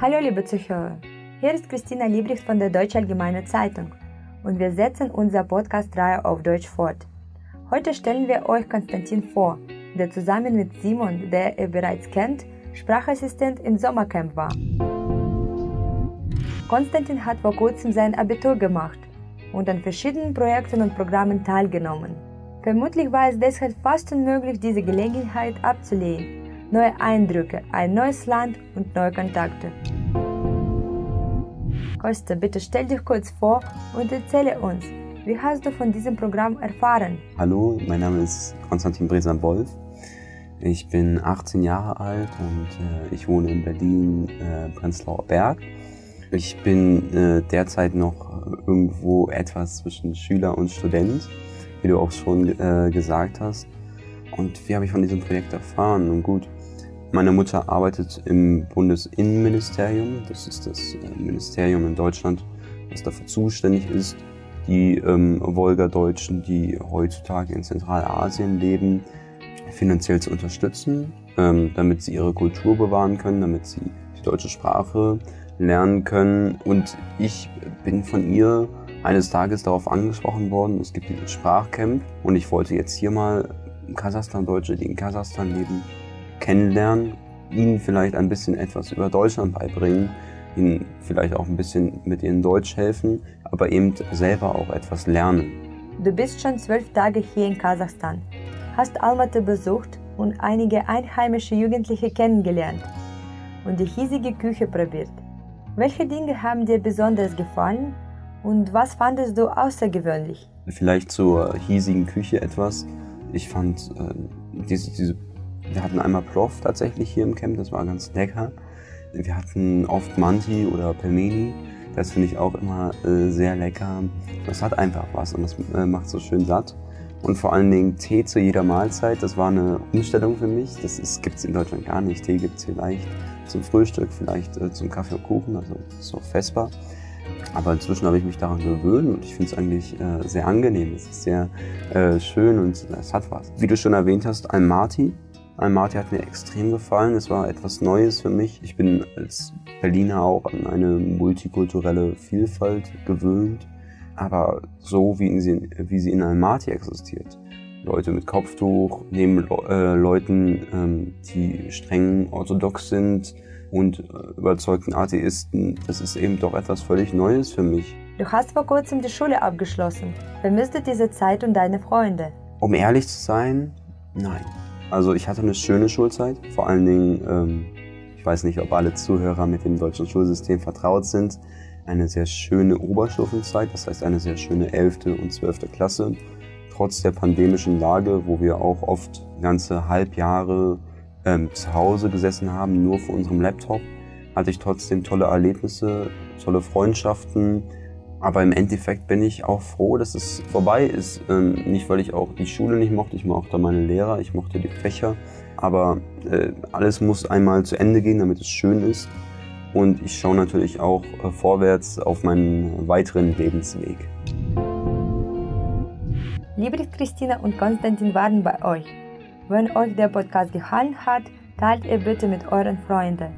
Hallo liebe Zuhörer, hier ist Christina Liebricht von der Deutsche Allgemeine Zeitung und wir setzen unser Podcast-Reihe auf Deutsch fort. Heute stellen wir euch Konstantin vor, der zusammen mit Simon, der ihr bereits kennt, Sprachassistent im Sommercamp war. Konstantin hat vor kurzem sein Abitur gemacht und an verschiedenen Projekten und Programmen teilgenommen. Vermutlich war es deshalb fast unmöglich, diese Gelegenheit abzulehnen. Neue Eindrücke, ein neues Land und neue Kontakte. Kosta, bitte stell dich kurz vor und erzähle uns, wie hast du von diesem Programm erfahren? Hallo, mein Name ist Konstantin Bresan-Wolf. Ich bin 18 Jahre alt und äh, ich wohne in Berlin, äh, Prenzlauer Berg. Ich bin äh, derzeit noch irgendwo etwas zwischen Schüler und Student wie du auch schon äh, gesagt hast. Und wie habe ich von diesem Projekt erfahren? Und gut, meine Mutter arbeitet im Bundesinnenministerium. Das ist das äh, Ministerium in Deutschland, das dafür zuständig ist, die ähm, Wolga-Deutschen, die heutzutage in Zentralasien leben, finanziell zu unterstützen, ähm, damit sie ihre Kultur bewahren können, damit sie die deutsche Sprache lernen können. Und ich bin von ihr eines Tages darauf angesprochen worden, es gibt dieses Sprachcamp und ich wollte jetzt hier mal Kasachstan-Deutsche, die in Kasachstan leben, kennenlernen, ihnen vielleicht ein bisschen etwas über Deutschland beibringen, ihnen vielleicht auch ein bisschen mit ihnen Deutsch helfen, aber eben selber auch etwas lernen. Du bist schon zwölf Tage hier in Kasachstan, hast Almaty besucht und einige einheimische Jugendliche kennengelernt und die hiesige Küche probiert. Welche Dinge haben dir besonders gefallen und was fandest du außergewöhnlich? Vielleicht zur hiesigen Küche etwas. Ich fand äh, diese, diese, wir hatten einmal Plov tatsächlich hier im Camp, das war ganz lecker. Wir hatten oft Manti oder Pelmeni, das finde ich auch immer äh, sehr lecker. Das hat einfach was und das äh, macht so schön satt. Und vor allen Dingen Tee zu jeder Mahlzeit, das war eine Umstellung für mich. Das gibt es in Deutschland gar nicht. Tee gibt es vielleicht zum Frühstück, vielleicht äh, zum Kaffee und Kuchen, also so Vesper. Aber inzwischen habe ich mich daran gewöhnt und ich finde es eigentlich äh, sehr angenehm. Es ist sehr äh, schön und es hat was. Wie du schon erwähnt hast, Almaty. Almaty hat mir extrem gefallen. Es war etwas Neues für mich. Ich bin als Berliner auch an eine multikulturelle Vielfalt gewöhnt. Aber so wie sie, wie sie in Almaty existiert. Leute mit Kopftuch, neben äh, Leuten, ähm, die streng orthodox sind, und äh, überzeugten Atheisten, das ist eben doch etwas völlig Neues für mich. Du hast vor kurzem die Schule abgeschlossen. Vermisst du diese Zeit und deine Freunde? Um ehrlich zu sein, nein. Also ich hatte eine schöne Schulzeit, vor allen Dingen, ähm, ich weiß nicht, ob alle Zuhörer mit dem deutschen Schulsystem vertraut sind, eine sehr schöne Oberstufenzeit, das heißt eine sehr schöne 11. und 12. Klasse. Trotz der pandemischen Lage, wo wir auch oft ganze Halbjahre ähm, zu Hause gesessen haben, nur vor unserem Laptop, hatte ich trotzdem tolle Erlebnisse, tolle Freundschaften. Aber im Endeffekt bin ich auch froh, dass es vorbei ist. Ähm, nicht, weil ich auch die Schule nicht mochte, ich mochte meine Lehrer, ich mochte die Fächer. Aber äh, alles muss einmal zu Ende gehen, damit es schön ist. Und ich schaue natürlich auch äh, vorwärts auf meinen weiteren Lebensweg. Liebe Christina und Konstantin waren bei euch. Wenn euch der Podcast gefallen hat, teilt ihr bitte mit euren Freunden.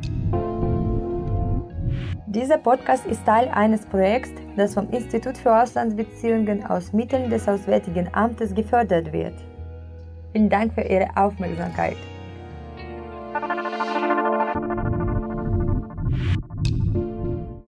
Dieser Podcast ist Teil eines Projekts, das vom Institut für Auslandsbeziehungen aus Mitteln des Auswärtigen Amtes gefördert wird. Vielen Dank für Ihre Aufmerksamkeit.